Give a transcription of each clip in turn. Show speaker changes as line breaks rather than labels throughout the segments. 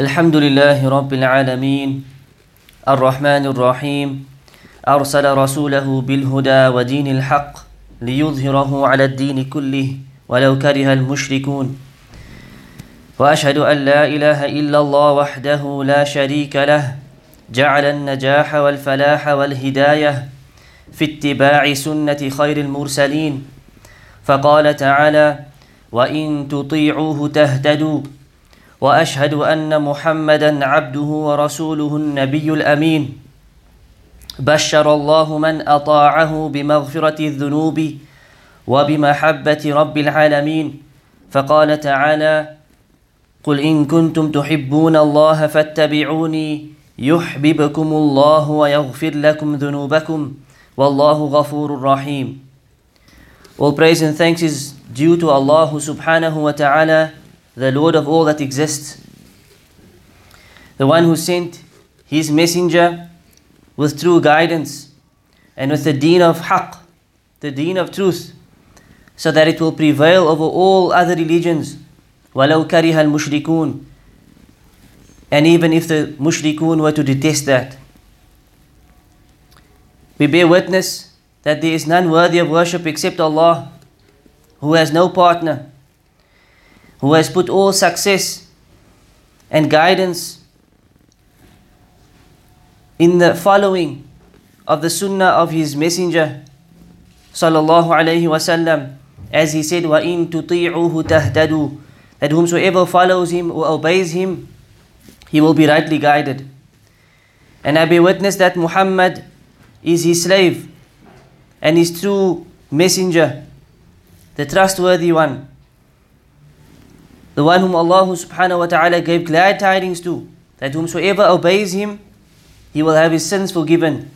الحمد لله رب العالمين الرحمن الرحيم أرسل رسوله بالهدى ودين الحق ليظهره على الدين كله ولو كره المشركون. وأشهد أن لا إله إلا الله وحده لا شريك له جعل النجاح والفلاح والهداية في اتباع سنة خير المرسلين. فقال تعالى وإن تطيعوه تهتدوا وأشهد أن محمدا عبده ورسوله النبي الأمين. بشر الله من أطاعه بمغفرة الذنوب وبمحبة رب العالمين. فقال تعالى قل إن كنتم تحبون الله فاتبعوني يحببكم الله ويغفر لكم ذنوبكم والله غفور رحيم. All praise and thanks is due to Allah subhanahu wa ta'ala, the Lord of all that exists. The one who sent His messenger with true guidance and with the deen of haqq, the deen of truth, so that it will prevail over all other religions. وَلَوْ كَرِهَ الْمُشْرِكُونَ And even if the mushrikun were to detest that. We bear witness that there is none worthy of worship except Allah, who has no partner, who has put all success and guidance in the following of the sunnah of his messenger sallallahu alaihi wasallam as he said wa in tuti'uhu tahtadu that whomsoever follows him or obeys him he will be rightly guided. And I bear witness that Muhammad is his slave and his true messenger the trustworthy one the one whom Allah subhanahu wa ta'ala gave glad tidings to, that whomsoever obeys him, he will have his sins forgiven,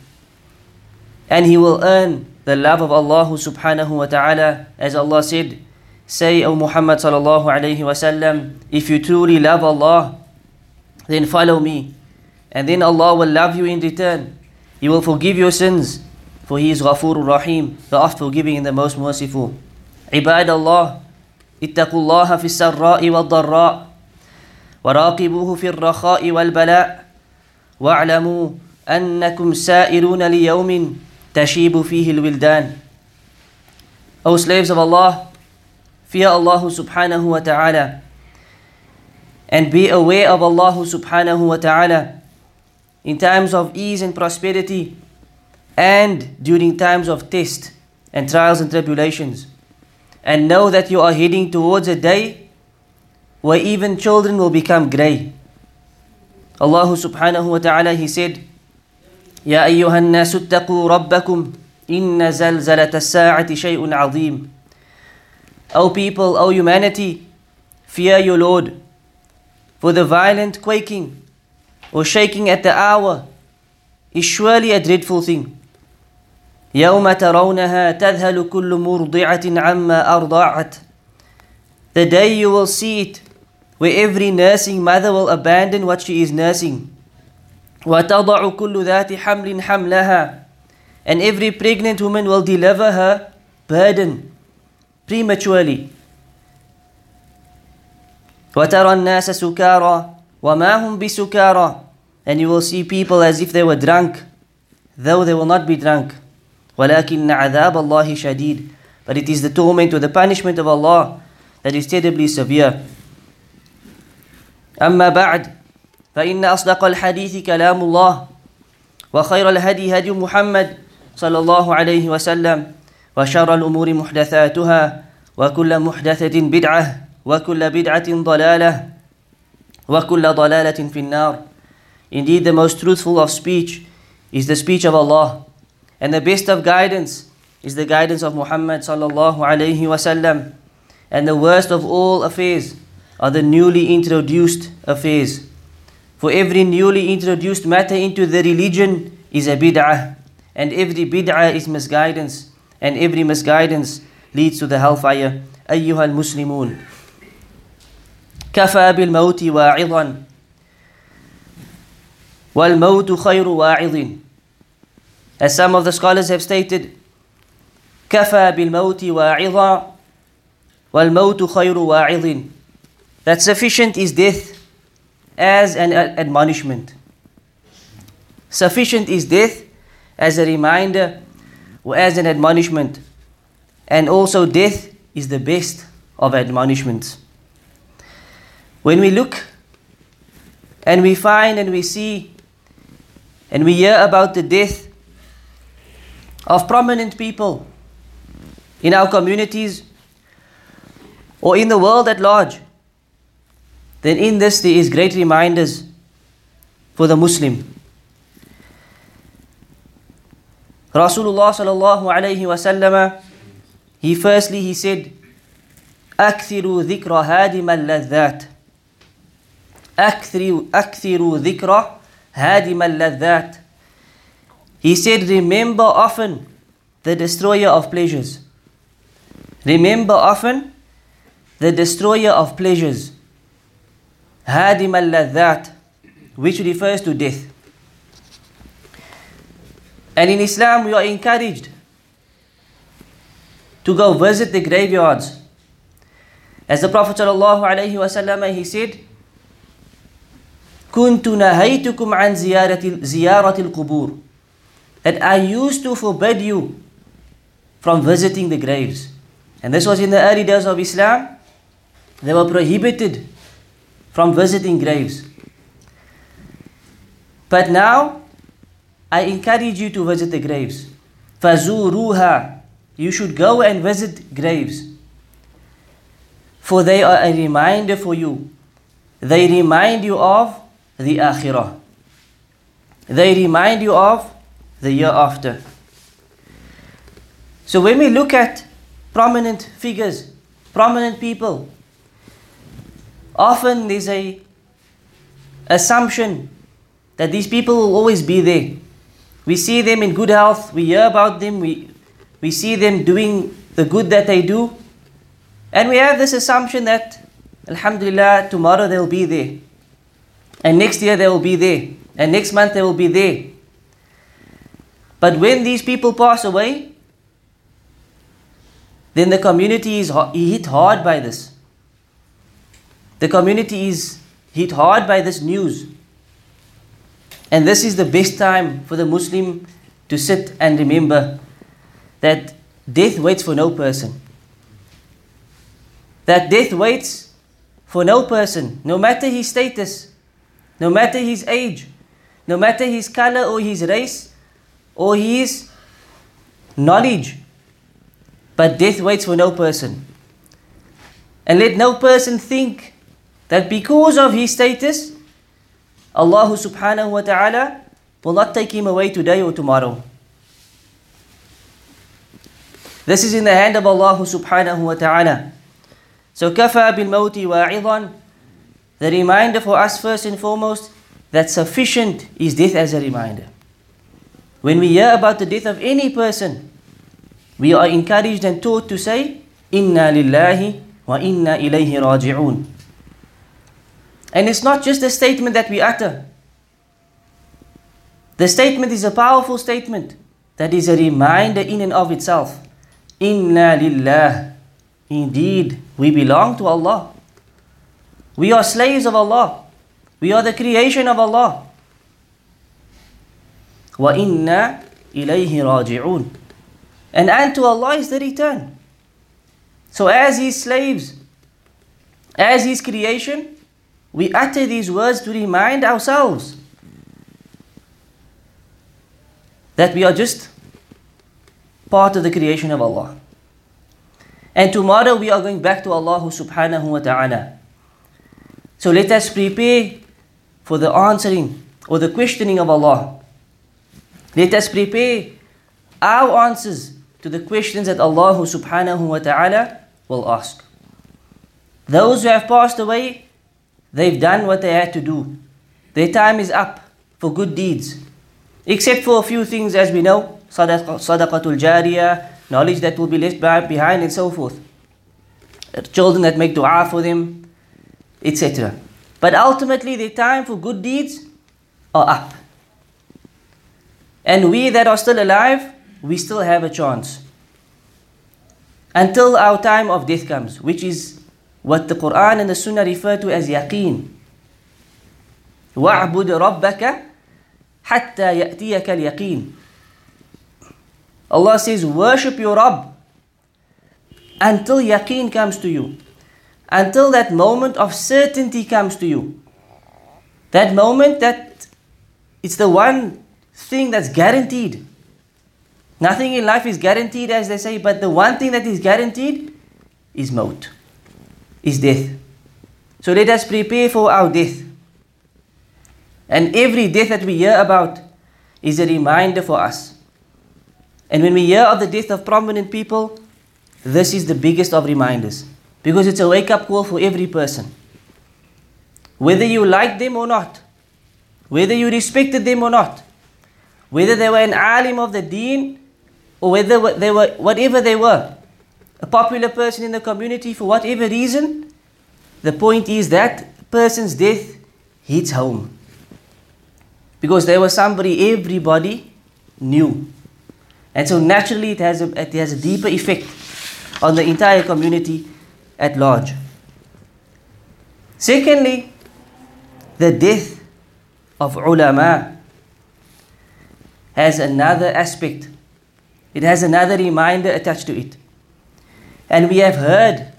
and he will earn the love of Allah subhanahu wa ta'ala, as Allah said, Say, O Muhammad sallallahu alayhi wasallam, if you truly love Allah, then follow me, and then Allah will love you in return. He will forgive your sins, for He is Ghafoor Rahim, the oft forgiving and the most merciful. Ibad Allah, اتقوا الله في السراء والضراء وراقبوه في الرخاء والبلاء واعلموا أنكم سائرون ليوم تشيب فيه الولدان O slaves of Allah, fear Allah subhanahu wa ta'ala and be aware of Allah subhanahu wa ta'ala in times of ease and prosperity and during times of test and trials and tribulations. And know that you are heading towards a day where even children will become grey. Allah subhanahu wa ta'ala he said يا أيها الناس اتقوا ربكم إن زلزلة الساعة شيء عظيم O people, O humanity, fear your Lord. For the violent quaking or shaking at the hour is surely a dreadful thing. يوم ترونها تذهل كل مرضعة عما أرضعت The day you will see it where every nursing mother will abandon what she is nursing. وتضع كل ذات حمل حملها and every pregnant woman will deliver her burden prematurely. وترى الناس سكارى وما هم بسكارى and you will see people as if they were drunk though they will not be drunk ولكن عذاب الله شديد. But it is the torment or the punishment of Allah that is terribly severe. أما بعد فإن أصدق الحديث كلام الله وخير الهدي هدي محمد صلى الله عليه وسلم وشر الأمور محدثاتها وكل محدثة بدعة وكل بدعة ضلالة وكل ضلالة في النار. Indeed the most truthful of speech is the speech of Allah. and the best of guidance is the guidance of Muhammad sallallahu alayhi wasallam and the worst of all affairs are the newly introduced affairs For every newly introduced matter into the religion is a bid'ah, and every bid'ah is misguidance, and every misguidance leads to the hellfire. أيها المسلمون كفى بالموت واعظا والموت خير واعظ As some of the scholars have stated, كفى بالموت واعظا والموت خير واعظ That sufficient is death as an admonishment. Sufficient is death as a reminder or as an admonishment. And also, death is the best of admonishments. When we look and we find and we see and we hear about the death of prominent people in our communities or in the world at large, then in this there is great reminders for the Muslim. Rasulullah sallallahu alayhi wasallam, he firstly he said, أكثروا ذكر هادم اللذات أكثروا أكثروا ذكر هادم اللذات He said, remember often the destroyer of pleasures. Remember often the destroyer of pleasures. هادم اللذات which refers to death. And in Islam, we are encouraged to go visit the graveyards. As the Prophet ﷺ, he said, كنت نهيتكم عن زيارة زيارة القبور that I used to forbid you from visiting the graves. And this was in the early days of Islam. They were prohibited from visiting graves. But now, I encourage you to visit the graves. فَزُورُوهَا You should go and visit graves. For they are a reminder for you. They remind you of the akhirah. They remind you of the year after. So when we look at prominent figures, prominent people, often there's a assumption that these people will always be there. We see them in good health, we hear about them, we, we see them doing the good that they do, and we have this assumption that, Alhamdulillah, tomorrow they'll be there, and next year they will be there, and next month they will be there. But when these people pass away, then the community is hit hard by this. The community is hit hard by this news. And this is the best time for the Muslim to sit and remember that death waits for no person. That death waits for no person, no matter his status, no matter his age, no matter his color or his race or his knowledge. But death waits for no person. And let no person think that because of his status, Allah subhanahu wa ta'ala will not take him away today or tomorrow. This is in the hand of Allah subhanahu wa ta'ala. So kafa bil mawti wa'idan. The reminder for us first and foremost that sufficient is death as a reminder. When we hear about the death of any person, we are encouraged and taught to say, Inna lillahi wa inna ilayhi raji'un. And it's not just a statement that we utter. The statement is a powerful statement that is a reminder in and of itself. Inna lillah. Indeed, we belong to Allah. We are slaves of Allah. We are the creation of Allah. وَإِنَّا إِلَيْهِ رَاجِعُونَ And unto Allah is the return. So as His slaves, as His creation, we utter these words to remind ourselves that we are just part of the creation of Allah. And tomorrow we are going back to Allah subhanahu wa ta'ala. So let us prepare for the answering or the questioning of Allah. Let us prepare our answers to the questions that Allah subhanahu wa ta'ala will ask. Those who have passed away, They've done what they had to do. Their time is up for good deeds. Except for a few things as we know, sadaqatul jariyah, knowledge that will be left behind and so forth. Children that make dua for them, etc. But ultimately their time for good deeds are up. And we that are still alive, we still have a chance. Until our time of death comes, which is what the Quran and the Sunnah refer to as yaqeen. وَاعْبُدْ رَبَّكَ حَتَّى يَأْتِيَكَ الْيَقِينَ Allah says, worship your Rabb until yaqeen comes to you. Until that moment of certainty comes to you. That moment that it's the one thing that's guaranteed. Nothing in life is guaranteed, as they say, but the one thing that is guaranteed is maut, is death. So let us prepare for our death. And every death that we hear about is a reminder for us. And when we hear of the death of prominent people, this is the biggest of reminders. Because it's a wake up call for every person. Whether you like them or not, whether you respected them or not, whether they were an alim of the deen or whether they were whatever they were, a popular person in the community for whatever reason, the point is that person's death hits home. Because there was somebody everybody knew. And so naturally it has a, it has a deeper effect on the entire community at large. Secondly, the death of ulama has another aspect. It has another reminder attached to it. And we have heard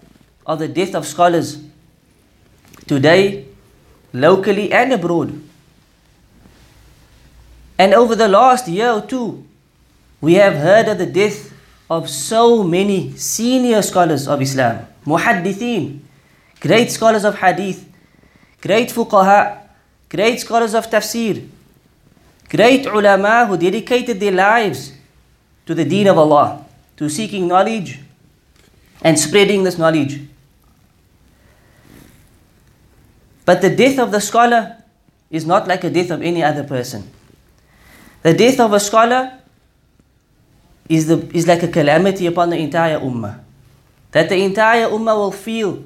of the death of scholars today, locally and abroad. And over the last year or two, we have heard of the death of so many senior scholars of Islam, muhaddithin, great scholars of hadith, great fuqaha, great scholars of tafsir, great ulama who dedicated their lives to the deen of Allah, to seeking knowledge and spreading this knowledge. But the death of the scholar is not like a death of any other person. The death of a scholar is, the, is like a calamity upon the entire ummah. That the entire ummah will feel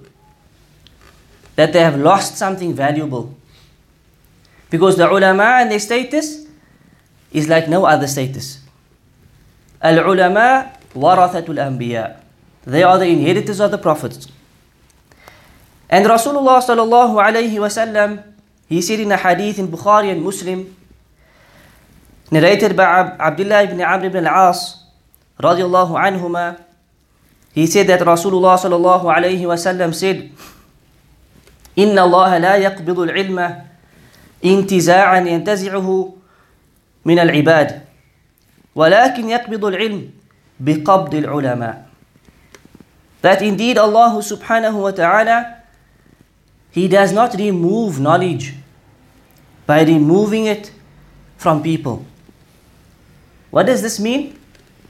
that they have lost something valuable. Because the ulama and their status is like no other status. Al ulama warathatul anbiya. They are the inheritors of the prophets. And Rasulullah sallallahu alayhi wasallam, he said in a hadith in Bukhari and Muslim, narrated by Abdullah ibn Amr ibn al-As, radiallahu anhuma, he said that Rasulullah sallallahu alayhi wasallam said, إن الله لا يقبض العلم انتزاعا ينتزعه من العباد ولكن يقبض العلم بقبض العلماء That indeed Allah subhanahu wa ta'ala He does not remove knowledge by removing it from people. What does this mean?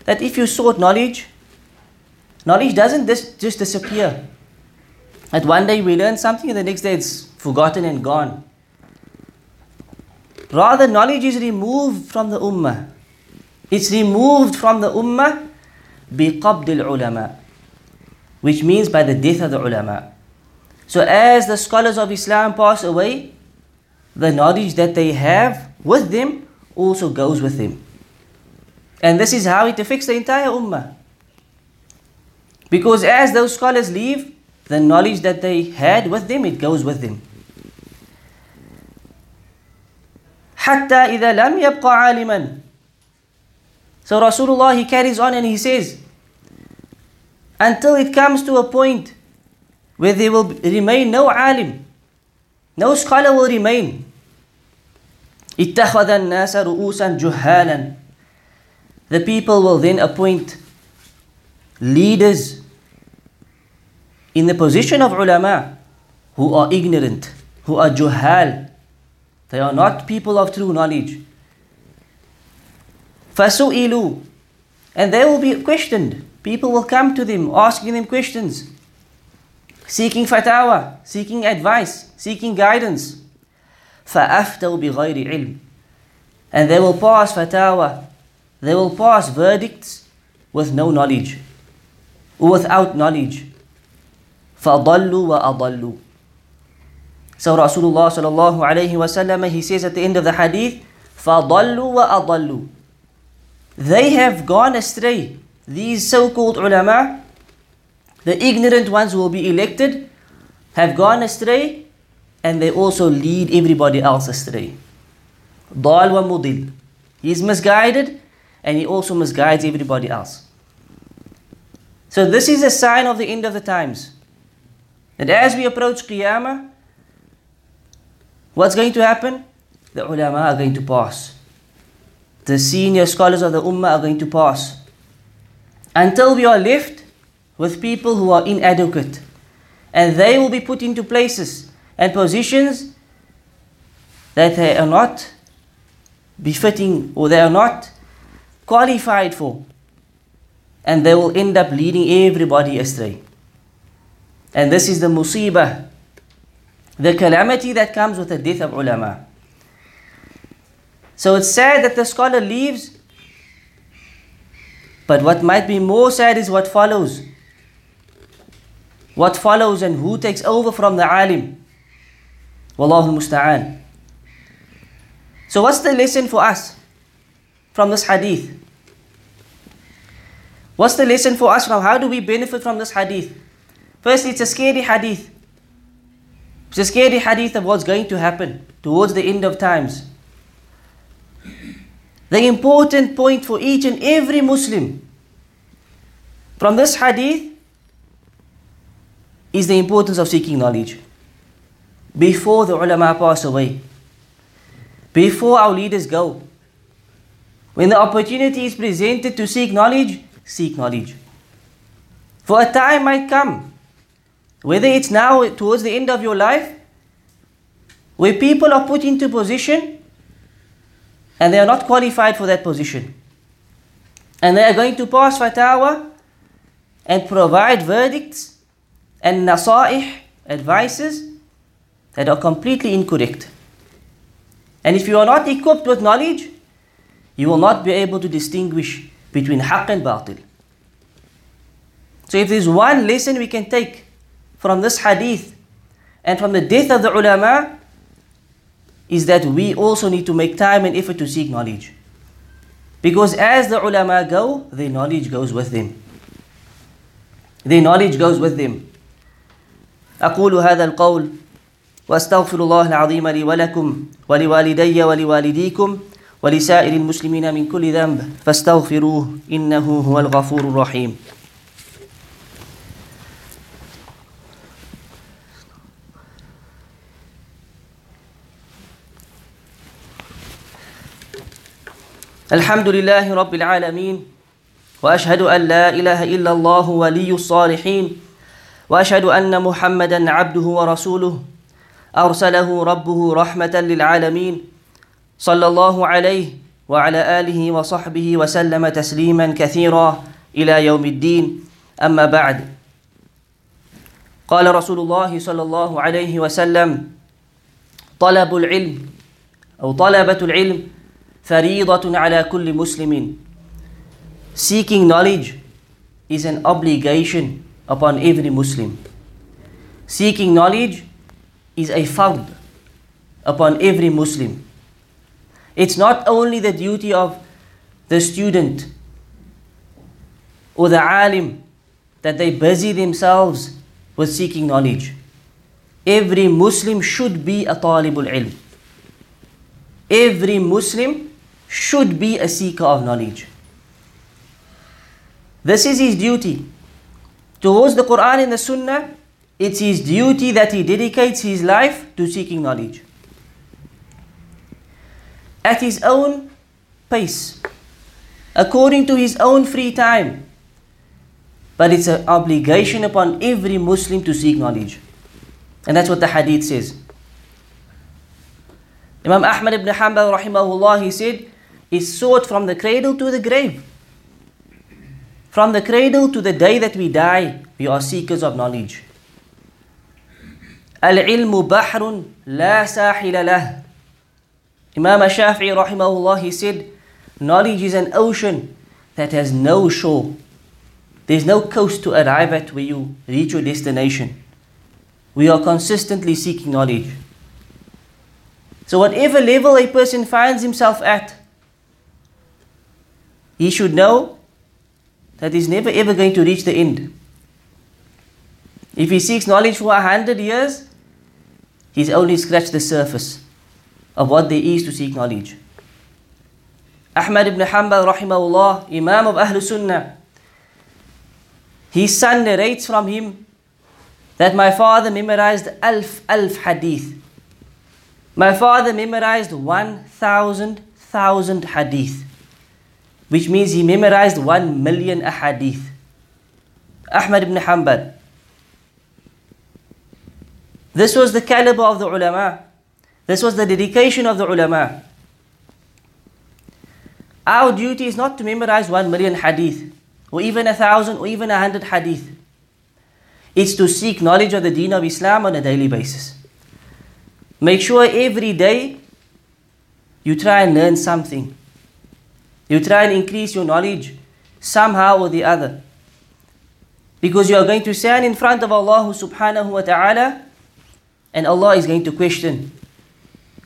that if you sought knowledge, knowledge doesn't just, just disappear. That one day we learn something and the next day it's forgotten and gone. Rather, knowledge is removed from the ummah. It's removed from the ummah biqabd ulama, which means by the death of the ulama. So as the scholars of Islam pass away, the knowledge that they have with them also goes with them. And this is how it affects the entire ummah. Because as those scholars leave, the knowledge that they had with them, it goes with them. حتى إذا لم يبقى عالما So Rasulullah he carries on and he says until it comes to a point where there will remain no alim, no scholar will remain. اتخذ الناس رؤوسا جهالا the people will then appoint leaders in the position of ulama who are ignorant, who are juhal. They are not people of true knowledge. فَسُئِلُوا And they will be questioned. People will come to them asking them questions, seeking fatwa, seeking advice, seeking guidance. فَأَفْتَوْا بِغَيْرِ عِلْمٍ And they will pass fatwa they will pass verdicts with no knowledge, or without knowledge. فَضَلُّوا وَأَضَلُّوا So Rasulullah sallallahu alayhi wasallam, he says at the end of the hadith, فَضَلُّوا وَأَضَلُّوا They have gone astray. These so-called ulama, the ignorant ones who will be elected, have gone astray and they also lead everybody else astray. Dal wa mudil. He is misguided and he also misguides everybody else. So this is a sign of the end of the times. And as we approach Qiyamah, what's going to happen? The ulama are going to pass. The senior scholars of the ummah are going to pass. Until we are left with people who are inadequate. And they will be put into places and positions that they are not befitting or they are not qualified for. And they will end up leading everybody astray. And this is the musibah, the calamity that comes with the death of ulama. So it's sad that the scholar leaves, but what might be more sad is what follows. What follows and who takes over from the alim. Wallahu musta'an. So what's the lesson for us from this hadith? What's the lesson for us now? How do we benefit from this hadith? Firstly, it's a scary hadith. It's a scary hadith of what's going to happen towards the end of times. The important point for each and every Muslim from this hadith is the importance of seeking knowledge. Before the ulama pass away, before our leaders go, when the opportunity is presented to seek knowledge, seek knowledge. For a time might come, whether it's now towards the end of your life, where people are put into position and they are not qualified for that position. And they are going to pass fatwa and provide verdicts and nasaih, advices that are completely incorrect. And if you are not equipped with knowledge, you will not be able to distinguish between haqq and batil. So if there's one lesson we can take from this hadith and from the death of the ulama, is that we also need to make time and effort to seek knowledge. Because as the ulama go, their knowledge goes with them. Their knowledge goes with them. أقول هذا القول واستغفر الله العظيم لي ولكم ولوالدي ولوالديكم ولسائر المسلمين من كل ذنب فاستغفروه انه هو الغفور الرحيم الحمد لله رب العالمين وأشهد أن لا إله إلا الله ولي الصالحين وأشهد أن محمدا عبده ورسوله أرسله ربه رحمة للعالمين صلى الله عليه وعلى آله وصحبه وسلم تسليما كثيرا إلى يوم الدين. أما بعد قال رسول الله صلى الله عليه وسلم طلب العلم أو طلبة العلم فريضه على كل مسلم seeking knowledge is an obligation upon every muslim seeking knowledge is a fard upon every muslim it's not only the duty of the student or the alim that they busy themselves with seeking knowledge. Every Muslim should be a talibul ilm. Every Muslim should be a seeker of knowledge. This is his duty. Towards the Quran and the Sunnah, it's his duty that he dedicates his life to seeking knowledge at his own pace, according to his own free time. But it's an obligation upon every Muslim to seek knowledge. And that's what the hadith says. Imam Ahmad ibn Hanbal rahimahullah, he said, is sought from the cradle to the grave. From the cradle to the day that we die, we are seekers of knowledge. العلم بحر لا ساحل له Imam Shafi'i rahimahullah, he said, knowledge is an ocean that has no shore. There's no coast to arrive at where you reach your destination. We are consistently seeking knowledge. So whatever level a person finds himself at, he should know that he's never ever going to reach the end. If he seeks knowledge for a hundred years, he's only scratched the surface of what there is to seek knowledge. Ahmad ibn Hanbal, rahimahullah, Imam of Ahlul Sunnah, his son narrates from him that my father memorized alf alf hadith. My father memorized 1,000 thousand hadith, which means he memorized 1 million ahadith. Ahmad ibn Hanbal. This was the caliber of the ulama. This was the dedication of the ulama. Our duty is not to memorize 1 million hadith, or even a thousand, or even a hundred hadith. It's to seek knowledge of the deen of Islam on a daily basis. Make sure every day you try and learn something. You try and increase your knowledge somehow or the other. Because you are going to stand in front of Allah subhanahu wa ta'ala and Allah is going to question.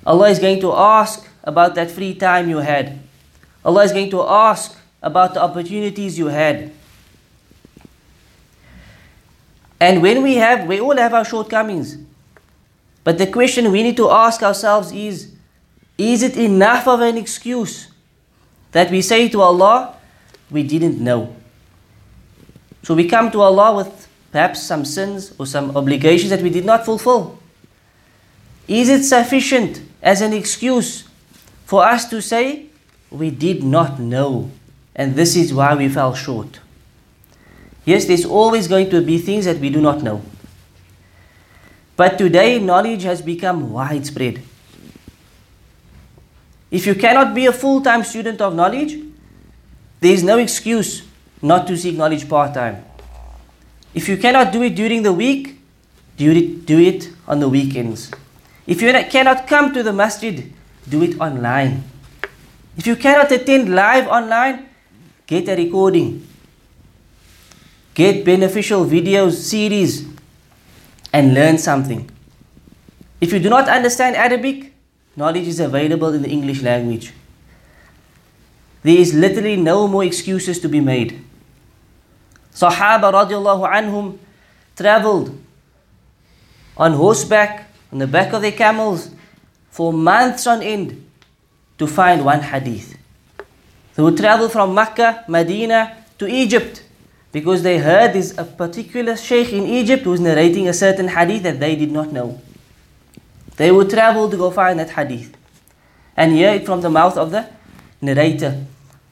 Allah is going to ask about that free time you had. Allah is going to ask about the opportunities you had. And when we have, we all have our shortcomings. But the question we need to ask ourselves is is it enough of an excuse that we say to Allah, we didn't know? So we come to Allah with perhaps some sins or some obligations that we did not fulfill. Is it sufficient as an excuse for us to say, we did not know, and this is why we fell short? Yes, there's always going to be things that we do not know. But today, knowledge has become widespread. If you cannot be a full time student of knowledge, there is no excuse not to seek knowledge part time. If you cannot do it during the week, do it, do it on the weekends. If you cannot come to the masjid, do it online. If you cannot attend live online, get a recording. Get beneficial videos, series, and learn something. If you do not understand Arabic, Knowledge is available in the English language. There is literally no more excuses to be made. Sahaba radiallahu anhum traveled on horseback, on the back of their camels, for months on end to find one hadith. They would travel from Mecca, Medina to Egypt because they heard there's a particular sheikh in Egypt who's narrating a certain hadith that they did not know. They would travel to go find that hadith and hear it from the mouth of the narrator.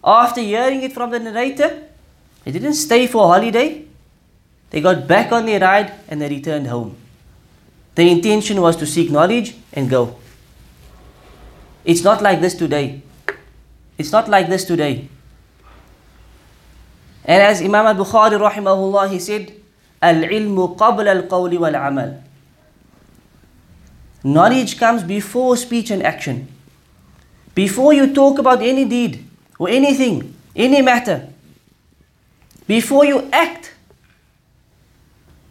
After hearing it from the narrator, they didn't stay for a holiday. They got back on their ride and they returned home. The intention was to seek knowledge and go. It's not like this today. It's not like this today. And as Imam al-Bukhari rahimahullah, he said, Al-ilmu qabla al-qawli wal-amal. Knowledge comes before speech and action. Before you talk about any deed or anything, any matter, before you act,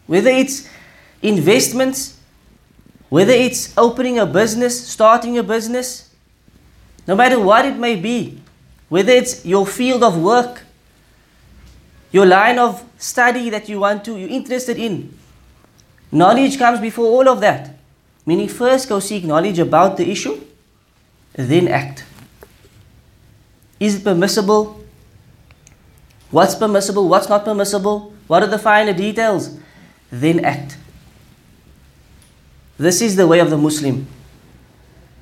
whether it's investments, whether it's opening a business, starting a business, no matter what it may be, whether it's your field of work, your line of study that you want to, you're interested in, knowledge comes before all of that. Meaning, first go seek knowledge about the issue, then act. Is it permissible? What's permissible? What's not permissible? What are the finer details? Then act. This is the way of the Muslim.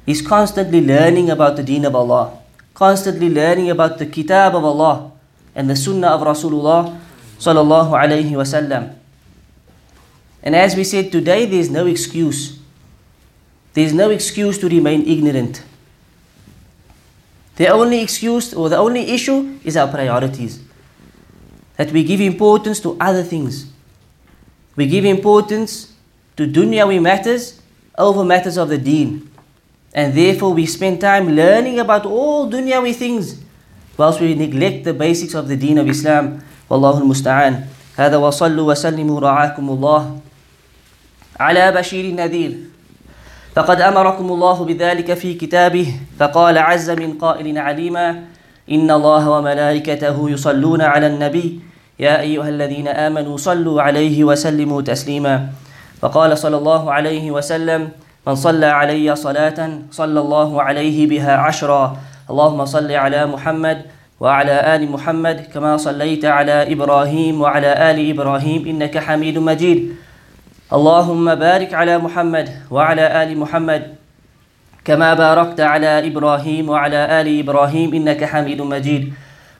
He's constantly learning about the deen of Allah, constantly learning about the kitab of Allah and the sunnah of Rasulullah sallallahu wasallam. And as we said today, there is no excuse there is no excuse to remain ignorant. The only excuse or the only issue is our priorities. That we give importance to other things. We give importance to dunyawi matters over matters of the deen. And therefore we spend time learning about all dunyawi things whilst we neglect the basics of the deen of Islam. Wallahu al-musta'an. هذا وصلوا وسلموا رعاكم الله على بشير النذير فقد أمركم الله بذلك في كتابه فقال عز من قائل عليما إن الله وملائكته يصلون على النبي يا أيها الذين آمنوا صلوا عليه وسلموا تسليما. فقال صلى الله عليه وسلم من صلى علي صلاة صلى الله عليه بها عشرا. اللهم صل على محمد وعلى آل محمد كما صليت على إبراهيم وعلى آل إبراهيم إنك حميد مجيد. اللهم بارك على محمد وعلى آل محمد كما باركت على إبراهيم وعلى آل إبراهيم إنك حميد مجيد.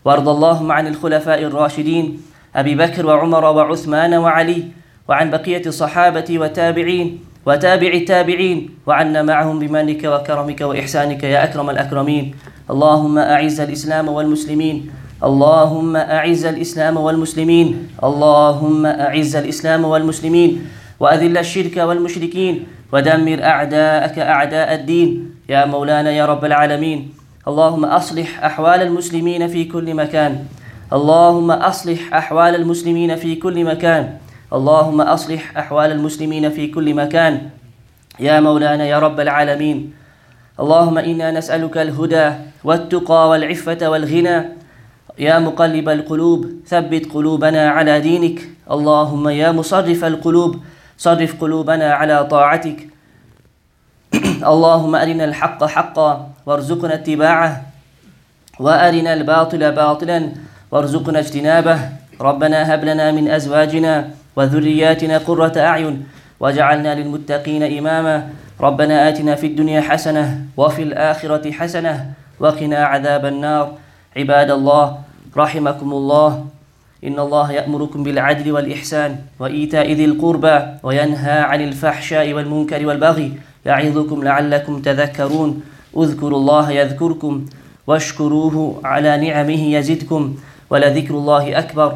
وارض اللهم عن الخلفاء الراشدين أبي بكر وعمر وعثمان وعلي وعن بقية الصحابة والتابعين وتابع التابعين وعنا معهم بمنك وكرمك وإحسانك يا أكرم الأكرمين. اللهم أعز الإسلام والمسلمين. اللهم أعز الإسلام والمسلمين. اللهم أعز الإسلام والمسلمين. وأذل الشرك والمشركين ودمر أعداءك أعداء الدين. يا مولانا يا رب العالمين. اللهم أصلح أحوال المسلمين في كل مكان. اللهم أصلح أحوال المسلمين في كل مكان. اللهم أصلح أحوال المسلمين في كل مكان. يا مولانا يا رب العالمين. اللهم إنا نسألك الهدى والتقى والعفة والغنى. يا مقلب القلوب ثبت قلوبنا على دينك. اللهم يا مصرف القلوب. صرف قلوبنا على طاعتك. اللهم أرنا الحق حقا وارزقنا اتباعه وأرنا الباطل باطلا وارزقنا اجتنابه. ربنا هب لنا من أزواجنا وذرياتنا قرة أعين واجعلنا للمتقين إماما. ربنا آتنا في الدنيا حسنة وفي الآخرة حسنة وقنا عذاب النار. عباد الله رحمكم الله. إن الله يأمركم بالعدل والإحسان وإيتاء ذي القربى وينهى عن الفحشاء والمنكر والبغي يعظكم لعلكم تذكرون. اذكروا الله يذكركم واشكروه على نعمه يزدكم ولذكر الله أكبر.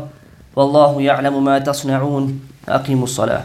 والله يعلم ما تصنعون. أقيموا الصلاة.